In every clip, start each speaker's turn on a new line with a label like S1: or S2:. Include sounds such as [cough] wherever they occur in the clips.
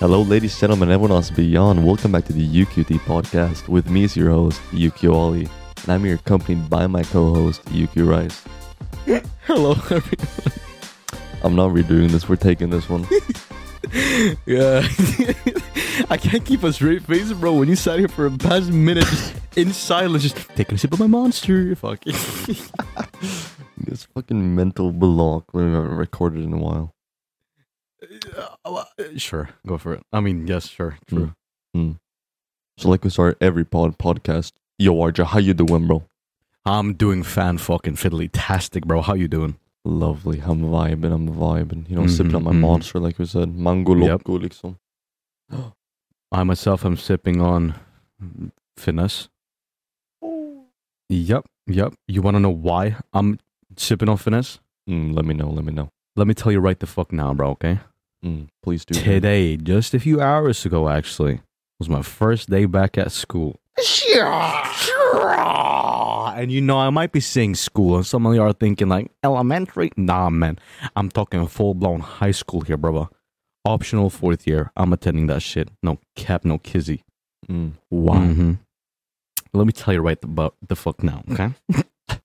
S1: Hello, ladies, gentlemen, everyone else beyond. Welcome back to the UQT podcast. With me is your host, UQ Ollie, and I'm here accompanied by my co-host, UQ Rice. [laughs]
S2: Hello, everyone.
S1: I'm not redoing this. We're taking this one. [laughs]
S2: Yeah. [laughs] I can't keep a straight face, bro. When you sat here for a past minute, just in silence, just taking a sip of my monster. Fuck
S1: this fucking mental block we haven't recorded in a while.
S2: Sure, go for it. I mean, yes, sure, true.
S1: So, like we start every pod podcast. Yo, RJ, how you doing, bro?
S2: I'm doing fan fucking fiddly tastic, bro. How you doing?
S1: Lovely. I'm vibing. I'm vibing. You know, sipping on my
S2: Mhm, mhm.
S1: monster, like we said. Mango
S2: Yep.
S1: loco, liksom. [gasps]
S2: I myself am sipping on finesse. Yep, yep. You want to know why I'm sipping on finesse?
S1: Mm, let me know. Let me know.
S2: Let me tell you right the fuck now, bro. Okay.
S1: Mm, please do.
S2: Today, just a few hours ago, actually, was my first day back at school. And you know, I might be saying school, and some of you are thinking like elementary. Nah, man, I'm talking full blown high school here, brother. Optional fourth year. I'm attending that shit. No cap, no kizzy.
S1: Mm, wow.
S2: Mhm. Let me tell you right about the fuck now, okay? [laughs] [laughs]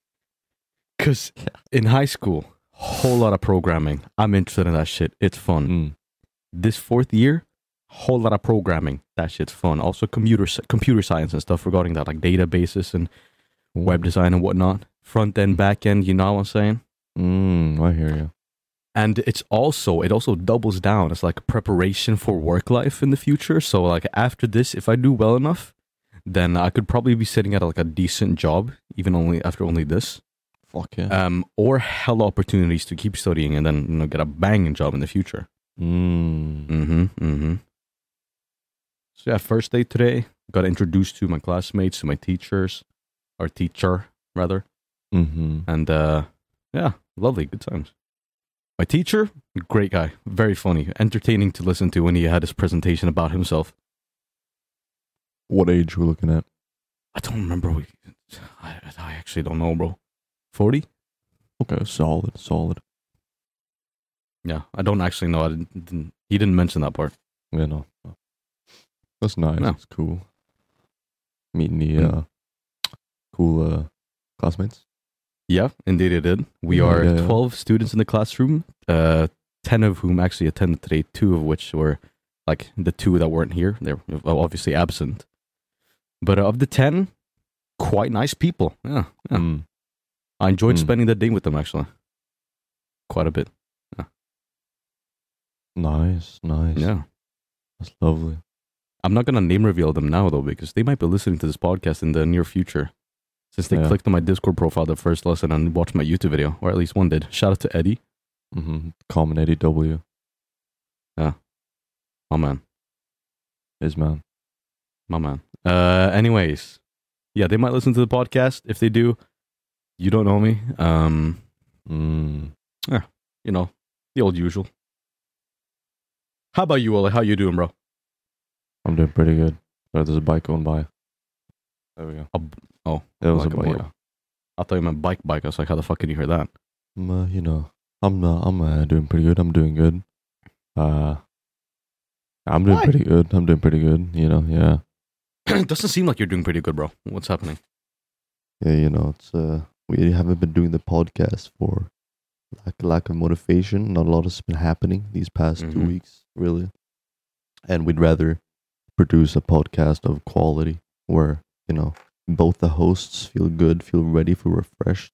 S2: Because in high school, whole lot of programming. I'm interested in that shit. It's fun
S1: Mm,
S2: this fourth year, whole lot of programming. That shit's fun. Also, computer computer science and stuff regarding that, like databases and web design and whatnot. Front end, back end. You know what I'm saying?
S1: Mm, I hear you.
S2: And it's also it also doubles down as like preparation for work life in the future. So like after this, if I do well enough, then I could probably be sitting at like a decent job, even only after only this.
S1: Fuck yeah.
S2: Um, or hell opportunities to keep studying and then you know get a banging job in the future.
S1: Mm.
S2: Mm-hmm. Mm-hmm. So yeah, first day today. Got introduced to my classmates, to my teachers, or teacher rather,
S1: Mm-hmm.
S2: and uh, yeah, lovely, good times. My teacher, great guy, very funny, entertaining to listen to when he had his presentation about himself.
S1: What age we looking at?
S2: I don't remember. What I, I actually don't know, bro. Forty?
S1: Okay, solid, solid.
S2: Yeah, I don't actually know. I didn't, didn't, he didn't mention that part.
S1: You know, that's nice.
S2: No.
S1: That's cool. Meeting the
S2: Mm.
S1: uh, cool uh, classmates.
S2: Yeah, indeed it did. We
S1: Yeah,
S2: are
S1: yeah, yeah.
S2: 12 students in the classroom, uh, 10 of whom actually attended today, two of which were like the two that weren't here. They're obviously absent. But of the 10, quite nice people. Yeah. yeah.
S1: Mm.
S2: I enjoyed
S1: Mm.
S2: spending the day with them actually. Quite a bit.
S1: Nice, nice.
S2: Yeah.
S1: that's lovely.
S2: I'm not going to name reveal them now though, because they might be listening to this podcast in the near future. Since they
S1: Yeah.
S2: clicked on my Discord profile the first lesson and watched my YouTube video, or at least one did. Shout out to Eddie.
S1: Mm-hmm. Common Eddie W.
S2: Oh man.
S1: His man.
S2: My man. Uh, anyways, yeah, they might listen to the podcast. If they do, you don't know me. Um,
S1: Mm.
S2: you know, the old usual. How about you, Ollie? How you doing, bro?
S1: I'm doing pretty good. Oh, there's a bike going by. There we go.
S2: A oh,
S1: it was
S2: like
S1: a bike.
S2: motor- I thought you meant bike bike. I was like, how the fuck can you hear that?
S1: Um, uh, you know, I'm uh, I'm uh, doing pretty good. I'm doing good. Uh, I'm doing
S2: Why?
S1: pretty good. I'm doing pretty good. You know, yeah,
S2: it [clears throat] doesn't seem like you're doing pretty good, bro. What's happening?
S1: yeah. You know, it's uh, we haven't been doing the podcast for lack lack of motivation. Not a lot has been happening these past two
S2: Mhm.
S1: weeks, really. And we'd rather produce a podcast of quality where you know both the hosts feel good, feel ready, feel refreshed.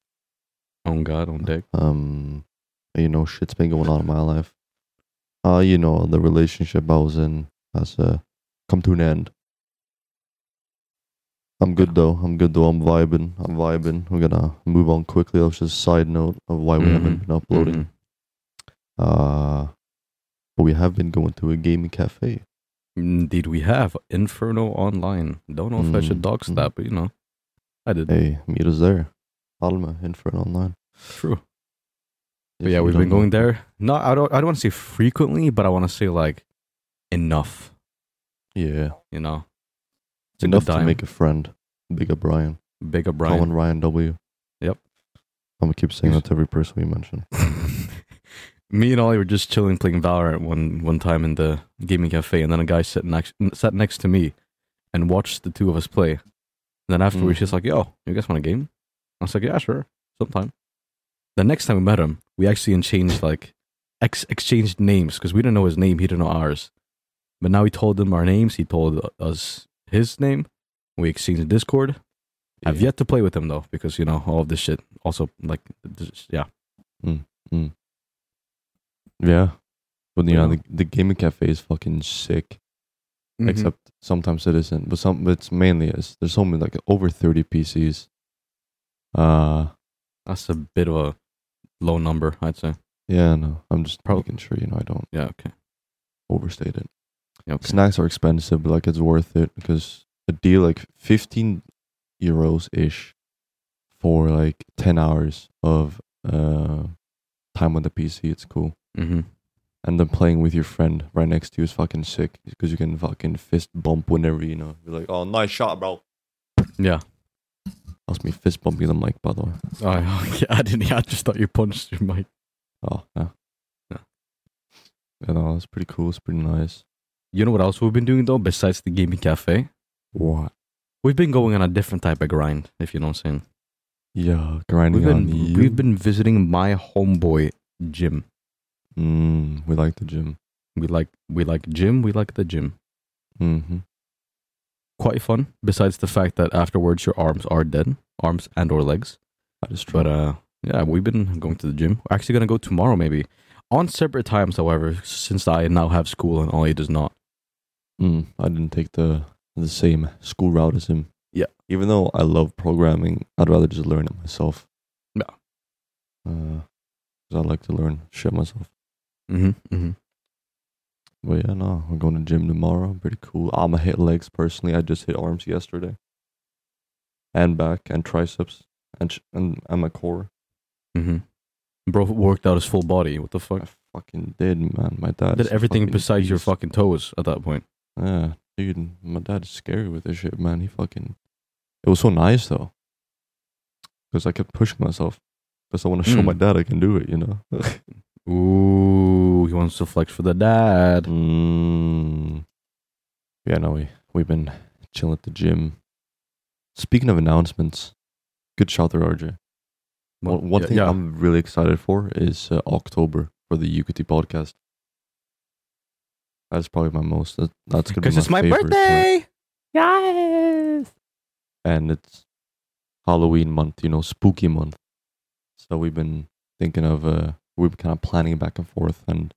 S2: On God, on deck.
S1: um you know shit's been going on in my life uh you know the relationship i was in has uh come to an end i'm good though i'm good though i'm vibing i'm vibing we're gonna move on quickly that's just a side note of why we haven't
S2: Mhm.
S1: been uploading
S2: Mhm.
S1: uh but we have been going to a gaming cafe
S2: Indeed, we have Inferno Online. Don't know if I should
S1: Mm,
S2: dox
S1: mm.
S2: that, but you know, I did.
S1: hey meet us there alma inferno online
S2: True. But yeah, we've been
S1: know.
S2: going there. No, I don't. I don't want to say frequently, but I want to say like enough.
S1: yeah
S2: You know, it's
S1: enough to make a friend Bigger brian
S2: Bigger Brian.
S1: Common Ryan W.
S2: Yep.
S1: I'm gonna keep saying that to every person we mention. [laughs]
S2: Me and Ollie were just chilling playing Valorant one one time in the gaming cafe, and then a guy sat next sat next to me and watched the two of us play. And then afterwards,
S1: Mm.
S2: he's like, "Yo, you guys want a game?" I was like, "Yeah, sure, sometime." The next time we met him, we actually exchanged like ex- exchanged names because we didn't know his name, he didn't know ours. But now he told him our names. He told us his name. We exchanged Discord. I've yet to play with him though because you know all of this shit. Also, like, this- yeah,
S1: Yeah. But you
S2: Yeah.
S1: know, the, the gaming cafe is fucking sick.
S2: Mm-hmm.
S1: Except sometimes it isn't. But some but it's mainly is. There's so many like over thirty PCs. Uh
S2: that's a bit of a low number, I'd say.
S1: yeah, no. I'm just
S2: Prob-
S1: making sure, you know, I don't
S2: Yeah, okay.
S1: overstate it.
S2: Okay.
S1: Snacks are expensive, but like it's worth it because a deal like fifteen euros ish for like ten hours of uh time on the PC, it's cool.
S2: Mm-hmm.
S1: and then playing with your friend right next to you is fucking sick because you can fucking fist bump whenever you know. You're like, oh, nice shot, bro.
S2: Yeah.
S1: That's me fist bumping the mic, by the way.
S2: Oh, [laughs] yeah, I didn't. I just thought you punched your mic.
S1: Oh, yeah.
S2: Yeah.
S1: Yeah, no, it's pretty cool. It's pretty nice.
S2: You know what else we've been doing though, besides the gaming cafe?
S1: What?
S2: We've been going on a different type of grind, if you know what I'm saying.
S1: Yeah, grinding
S2: We've
S1: on
S2: been
S1: you.
S2: we've been visiting my homeboy gym.
S1: Mm, we like the gym.
S2: We like we like gym. We like the gym.
S1: Mm-hmm.
S2: Quite fun. Besides the fact that afterwards your arms are dead, arms and or legs.
S1: That is true.
S2: But uh, yeah, we've been going to the gym. We're actually gonna go tomorrow, maybe on separate times. However, since I now have school and Ollie does not.
S1: Mm, I didn't take the the same school route as him.
S2: Yeah.
S1: Even though I love programming, I'd rather just learn it myself.
S2: Yeah.
S1: Uh, 'cause I like to learn shit myself.
S2: Mm-hmm. Mm-hmm.
S1: But yeah, no, we're going to gym tomorrow. Pretty cool. I'm gonna hit legs personally. I just hit arms yesterday, and back and triceps and sh- and and my core.
S2: Mm-hmm. Bro worked out his full body. What the fuck?
S1: I fucking did, man. My dad
S2: Did everything besides your fucking toes at that point.
S1: Yeah, dude. My dad's scary with this shit, man. He fucking. It was so nice though, because I kept pushing myself. Because I want to show
S2: Mm.
S1: my dad I can do it. You know. [laughs]
S2: Ooh, he wants to flex for the dad.
S1: Mm. Yeah, no, we we've been chilling at the gym. Speaking of announcements, good shout there, RJ.
S2: Well,
S1: one one
S2: yeah,
S1: thing
S2: yeah.
S1: I'm really excited for is uh, October for the UQT podcast. That's probably my most. That, that's gonna be
S2: because it's my
S1: favorite point.
S2: birthday. Yes.
S1: and it's Halloween month. You know, spooky month. So we've been thinking of uh, we've been kind of planning back and forth, and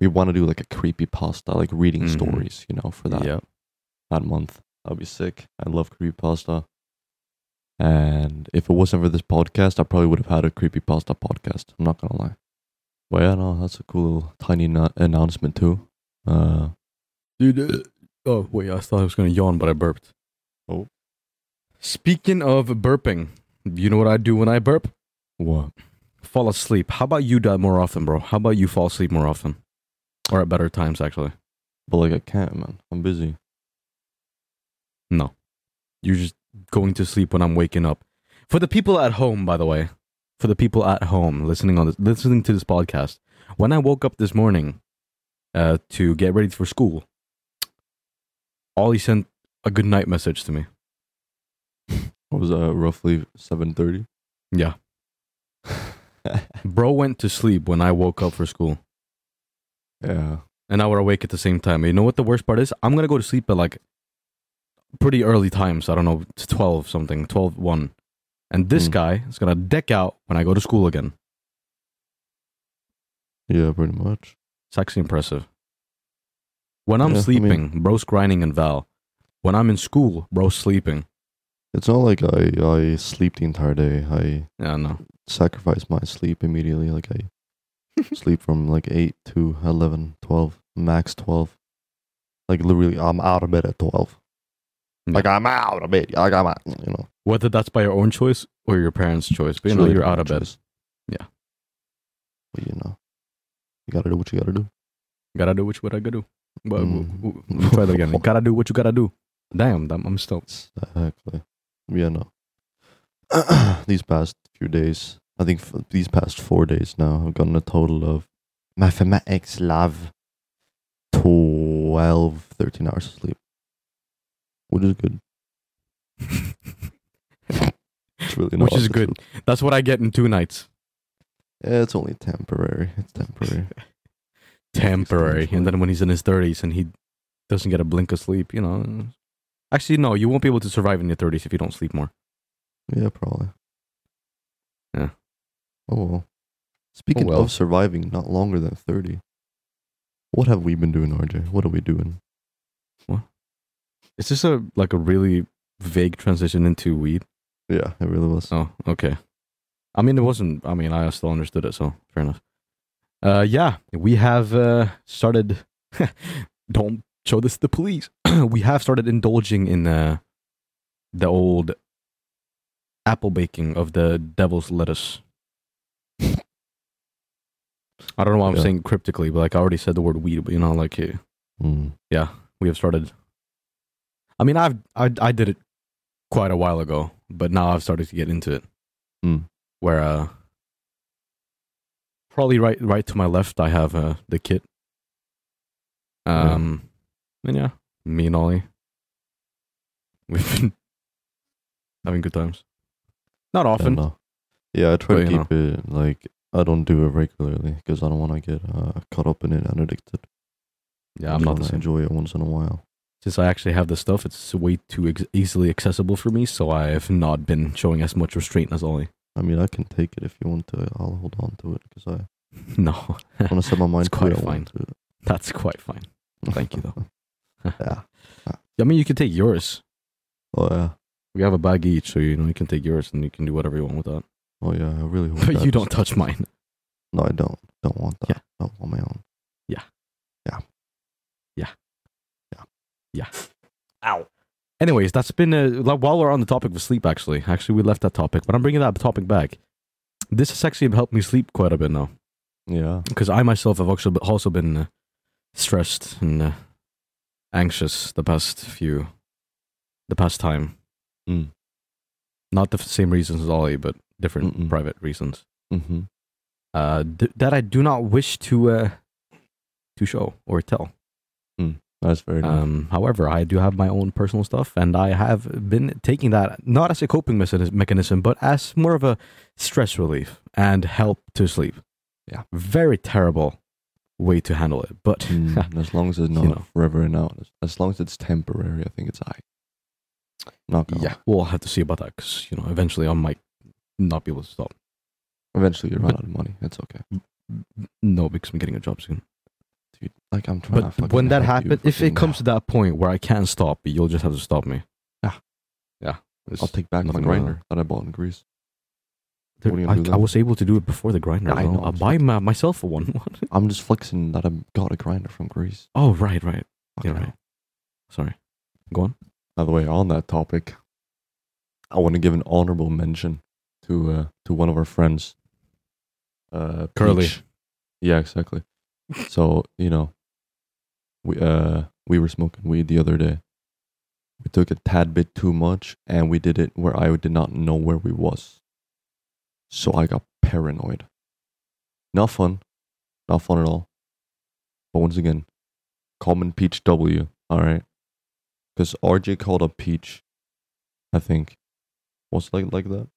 S1: we want to do like a creepy pasta, like reading
S2: Mhm.
S1: stories. You know, for that
S2: Yeah.
S1: that month. That'd be sick. I love creepy pasta. And if it wasn't for this podcast, I probably would have had a creepy pasta podcast. I'm not gonna lie. But yeah, no, that's a cool tiny no- announcement too. Uh,
S2: Dude. uh, oh wait, I thought I was gonna yawn, but I burped.
S1: Oh.
S2: Speaking of burping, you know what I do when I burp?
S1: what?
S2: Fall asleep. How about you do that more often, bro? How about you fall asleep more often, or at better times, actually?
S1: But like I can't, man. I'm busy.
S2: No, you're just going to sleep when I'm waking up. For the people at home, by the way, for the people at home listening on this, listening to this podcast, when I woke up this morning uh, to get ready for school, Ollie sent a good night message to me. [laughs]
S1: What was that? Roughly seven thirty.
S2: Yeah, [laughs] bro went to sleep when I woke up for school,
S1: yeah.
S2: and I we're awake at the same time. You know what the worst part is? I'm gonna go to sleep at like pretty early times. I don't know, it's twelve something, 12, 1. and this
S1: Mm.
S2: guy is gonna deck out when I go to school again.
S1: Yeah, pretty much.
S2: It's actually impressive. When I'm
S1: Yeah, I
S2: sleeping, bro's grinding and Val. When I'm in school, bro's sleeping.
S1: It's not like I I sleep the entire day. I
S2: Yeah, no.
S1: sacrifice my sleep immediately. Like I [laughs] sleep from like 8 to 11, 12, max 12. Like literally, I'm out of bed at 12.
S2: Yeah.
S1: Like I'm out of bed. Like I'm out, you know.
S2: Whether that's by your own choice or your parents' choice, but you
S1: It's
S2: know
S1: really
S2: you're out of bed. Yeah.
S1: But you know, you gotta do what you gotta do.
S2: Gotta do what you gotta do. Well,
S1: Mm.
S2: w- w- let me try that again. [laughs] gotta do what you gotta do. Damn, I'm, I'm still.
S1: Exactly. Yeah, no. [clears throat] these past few days, I think f- these past four days now, I've gotten a total of mathematics love 12, 13 hours of sleep, which is good. [laughs] It's really not
S2: Which is good.
S1: truth.
S2: That's what I get in two nights.
S1: It's only temporary. It's temporary. [laughs]
S2: Temporary. And then when he's in his 30s and he doesn't get a blink of sleep, you know. Actually, no, you won't be able to survive in your 30s if you don't sleep more.
S1: yeah, probably.
S2: Yeah.
S1: Oh well. Speaking oh,
S2: well.
S1: of surviving, not longer than 30. What have we been doing, RJ? What are we doing? What?
S2: Is this a like a really vague transition into weed?
S1: Yeah, it really was.
S2: Oh, okay. I mean, it wasn't. I mean, I still understood it, so fair enough. Uh, yeah, we have uh, started. [laughs] don't show this to the police. [clears throat] we have started indulging in uh, the old apple baking of the devil's lettuce. I don't know why I'm
S1: Yeah.
S2: saying cryptically, but like I already said the word weed, but you know, like uh,
S1: Mm.
S2: we have started. I mean, I've I I did it quite a while ago, but now I've started to get into it.
S1: Mm.
S2: Where uh, probably right right to my left, I have uh the kit.
S1: Yeah.
S2: Um, and yeah, me and Ollie, we've been [laughs] having good times. Not
S1: Yeah,
S2: often.
S1: no. Yeah, I try
S2: But,
S1: to keep it like I don't do it regularly because I don't want to get uh, caught up in it and addicted.
S2: Yeah,
S1: I
S2: I'm not the same.
S1: Enjoy it once in a while.
S2: Since I actually have the stuff, it's way too ex- easily accessible for me, so I have not been showing as much restraint as Ollie.
S1: I mean, I can take it if you want to. I'll hold on to it because I [laughs]
S2: No,
S1: want to set my mind it.
S2: quite
S1: I want
S2: that's quite fine. Thank you, though. [laughs]
S1: yeah.
S2: I mean, you can take yours.
S1: Oh yeah.
S2: We have a bag each, so you know you can take yours and you can do whatever you want with that.
S1: Oh yeah. I really hope. [laughs]
S2: But you don't touch mine.
S1: No, I don't. Don't want that.
S2: Yeah.
S1: No, on my own. Yeah. Yeah. Yeah. Yeah. Yeah.
S2: Ow. Anyways, that's been like, while we're on the topic of sleep. Actually, actually, we left that topic, but I'm bringing that topic back. This has actually helped me sleep quite a bit now
S1: Yeah.
S2: because I myself have also also been uh, stressed and uh, anxious the past few, the past time.
S1: Mm.
S2: Not the same reasons as Ollie, but different
S1: Mm-mm.
S2: private reasons.
S1: Mm-hmm.
S2: uh, d- that I do not wish to uh, to show or tell.
S1: That's very nice.
S2: Um, however, I do have my own personal stuff, and I have been taking that not as a coping mechanism, but as more of a stress relief and help to sleep.
S1: Yeah.
S2: very terrible way to handle it, but
S1: Mm, [laughs] as long as it's not
S2: know.
S1: forever and out. As, long as it's temporary, I think it's I. Not gonna.
S2: yeah, we'll have to see about that because you know eventually I might not be able to stop.
S1: Eventually, you run
S2: But-
S1: out of money. It's okay,
S2: No, because I'm getting a job soon.
S1: Dude. Like I'm trying. to
S2: But when that happens, if it comes to that point where I can't stop, you'll just have to stop me.
S1: Yeah.
S2: yeah.
S1: I'll take back my
S2: nothing wrong with
S1: grinder that I bought in Greece.
S2: There-
S1: What are you gonna
S2: I, I was able to do it before the grinder.
S1: Yeah, I know.
S2: I'll buy my, myself a one. [laughs]
S1: I'm just flexing that I got a grinder from Greece.
S2: oh, right, right.
S1: Fucking
S2: Yeah, right. Sorry. Go on.
S1: By the way, on that topic, I want to give an honorable mention to uh, to one of our friends, uh,
S2: Curly.
S1: Peach. Yeah, exactly. So you know, we uh we were smoking weed the other day. We took a tad bit too much, and we did it where I did not know where we was. So I got paranoid. Not fun, not fun at all. But once again, common Peach W. All right because RJ called up Peach. I think. Was like like that?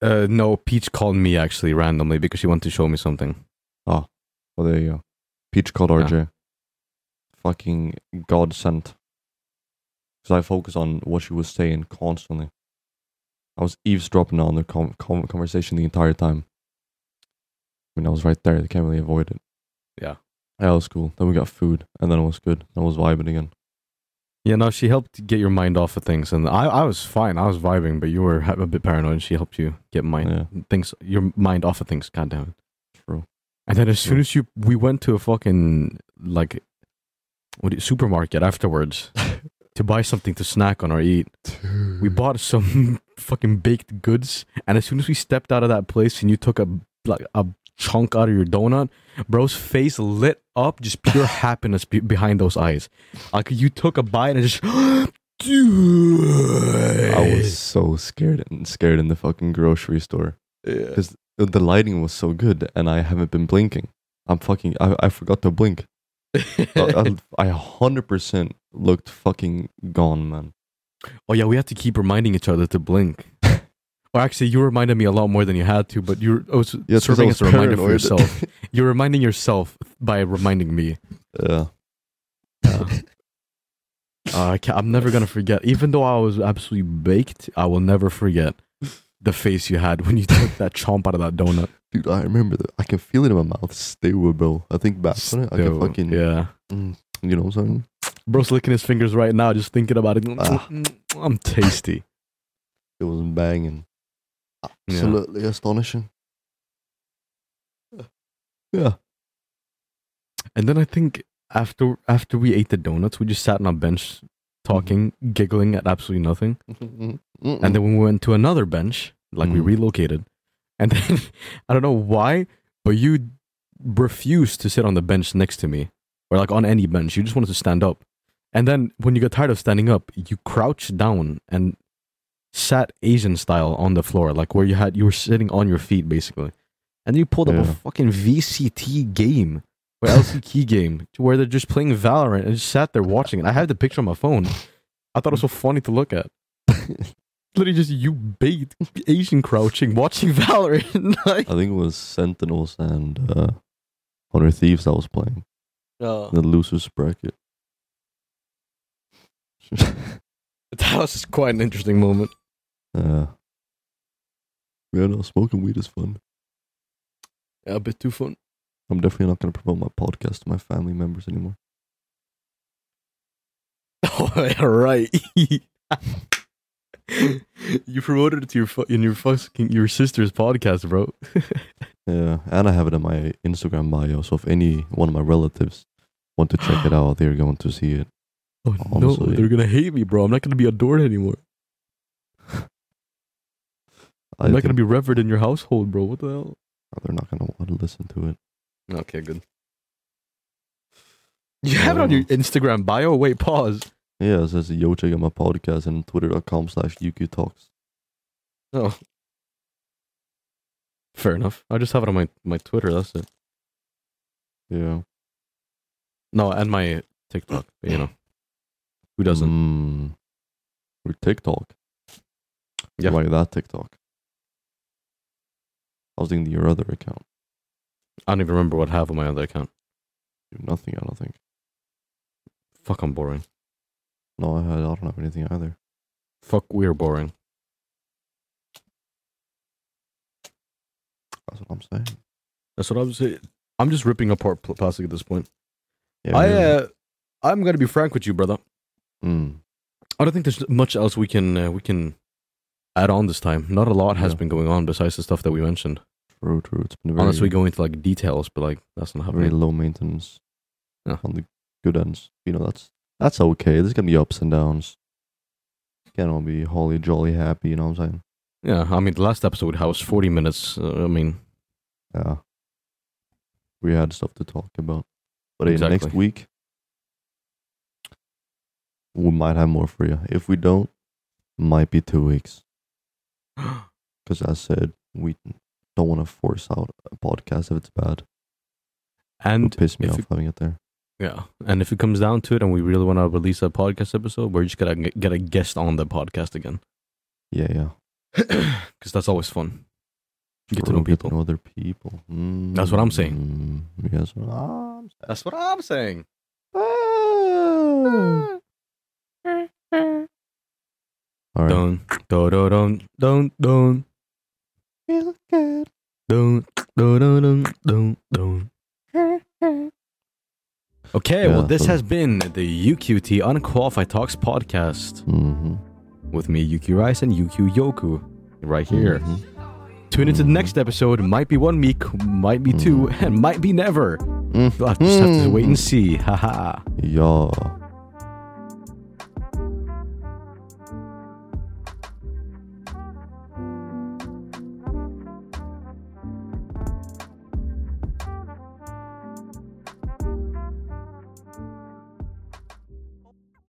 S2: Uh, no, Peach called me actually randomly because she wanted to show me something.
S1: Well, there you go. Peach called
S2: Yeah.
S1: RJ. Fucking God sent. Because I focus on what she was saying constantly. I was eavesdropping on their com- com- conversation the entire time. I mean, I was right there. They can't really avoid it.
S2: Yeah.
S1: That was cool. Then we got food, and then it was good. Then I was vibing again.
S2: Yeah, no, she helped get your mind off of things, and I, I was fine. I was vibing, but you were a bit paranoid. and She helped you get mind
S1: Yeah.
S2: things, your mind off of things. God damn it!
S1: True.
S2: And then as soon
S1: True.
S2: as you, we went to a fucking like, what supermarket afterwards [laughs] to buy something to snack on or eat. We bought some [laughs] fucking baked goods, and as soon as we stepped out of that place, and you took a like a chunk out of your donut, bro's face lit up, just pure [laughs] happiness be- behind those eyes. Like you took a bite and just, [gasps] dude.
S1: I was so scared and scared in the fucking grocery store. because the lighting was so good and I haven't been blinking. I'm fucking. I, I forgot to blink. I, [laughs] I, I 100% looked fucking gone, man.
S2: oh yeah, we have to keep reminding each other to blink. [laughs] Or actually, you reminded me a lot more than you had to, but you're also
S1: Yeah, I
S2: serving
S1: was
S2: as a reminder for yourself. [laughs] You're reminding yourself by reminding me.
S1: Yeah.
S2: Uh, uh, I can't, I'm never gonna forget. Even though I was absolutely baked, I will never forget the face you had when you [laughs] took that chomp out of that donut.
S1: Dude, I remember that. I can feel it in my mouth still, bro. I think back on it. I can
S2: Still,
S1: fucking.
S2: yeah.
S1: Mm, you know what I'm saying?
S2: Bro's licking his fingers right now, just thinking about it.
S1: Ah.
S2: I'm tasty.
S1: It was banging.
S2: Yeah.
S1: Absolutely astonishing. Yeah.
S2: And then I think after after we ate the donuts, we just sat on a bench talking, giggling at absolutely nothing.
S1: Mm-mm.
S2: And then we went to another bench, like we
S1: Mhm.
S2: relocated. And then [laughs] I don't know why, but you refused to sit on the bench next to me or like on any bench. You just wanted to stand up. And then when you got tired of standing up, you crouched down and sat Asian style on the floor, like where you had you were sitting on your feet basically. And then you pulled up a fucking VCT game or LCK game to where they're just playing Valorant and just sat there watching it. I have the picture on my phone. I thought it was so funny to look at [laughs] literally just you bait Asian crouching watching [laughs] Valorant. [laughs] like,
S1: I think it was Sentinels and uh, 100 Thieves that was playing.
S2: uh,
S1: The losers bracket.
S2: that was quite an interesting moment.
S1: uh, yeah, no, smoking weed is fun.
S2: Yeah, a bit too fun.
S1: I'm definitely not going to promote my podcast to my family members anymore. [laughs]
S2: Oh, right. you promoted it to your fu- in your fucking your sister's podcast, bro. [laughs]
S1: Yeah, and I have it in my Instagram bio. So if any one of my relatives want to check it out, they're going to see it. [gasps]
S2: Oh
S1: Honestly.
S2: no, they're gonna hate me, bro. I'm not gonna be adored anymore. [laughs] I'm not gonna be revered in your household, bro. What the hell?
S1: they're not going to want to listen to it.
S2: Okay, good. You have it on your Instagram bio. Wait, pause.
S1: Yeah, it says yo check out my podcast and twitter.com slash UQ talks.
S2: Oh. Fair enough. I just have it on my, my Twitter, that's it.
S1: Yeah.
S2: No, and my TikTok, but, you know. [clears throat] Who doesn't?
S1: Mm. Or TikTok.
S2: Yeah.
S1: Why that TikTok? I was thinking your other account.
S2: I don't even remember what I have on my other account.
S1: Nothing, I don't think.
S2: Fuck, I'm boring.
S1: No, I, I don't have anything either.
S2: Fuck, we're boring.
S1: That's what I'm saying.
S2: That's what I was saying. I'm just ripping apart pl- plastic at this point.
S1: Yeah,
S2: I, uh, I'm gonna be frank with you, brother.
S1: Mm.
S2: I don't think there's much else we can uh, we can add on this time. Not a lot has
S1: Yeah.
S2: been going on besides the stuff that we mentioned.
S1: True, true. It's been very,
S2: Unless we go into like details, but like that's not
S1: very
S2: happening.
S1: low maintenance
S2: Yeah.
S1: on the good ends. You know, that's that's okay. There's gonna be ups and downs. Can't all be holly jolly happy. You know what I'm saying?
S2: Yeah, I mean the last episode how was 40 minutes. Uh, I mean,
S1: Yeah. We had stuff to talk about. But hey, next
S2: Exactly.
S1: week, we might have more for you. If we don't, might be two weeks. [gasps] Because I said, we don't want to force out a podcast if it's bad.
S2: And
S1: would piss me off
S2: it-
S1: having it there.
S2: yeah, and if it comes down to it, and we really want to release a podcast episode, we're just gonna get a guest on the podcast again,
S1: Yeah, yeah. [clears throat]
S2: because that's always fun. Get to know people.
S1: know other people. Mm,
S2: That's what I'm saying.
S1: Yes, what I'm saying.
S2: That's what I'm saying.
S1: All right.
S2: Don't, don't, don't, don't, don't,
S1: Feel good.
S2: don't, don't, don't, don't, don't. Okay, well, this
S1: so-
S2: has been the UQT Unqualified Talks podcast
S1: Mm-hmm.
S2: with me, UQ Rice, and Yuki Yoku, right here.
S1: Mhm.
S2: Tune into the
S1: Mhm.
S2: next episode. Might be one week, might be two,
S1: Mhm.
S2: and might be never.
S1: Mm.
S2: You'll just have to wait and see. Haha.
S1: Yeah.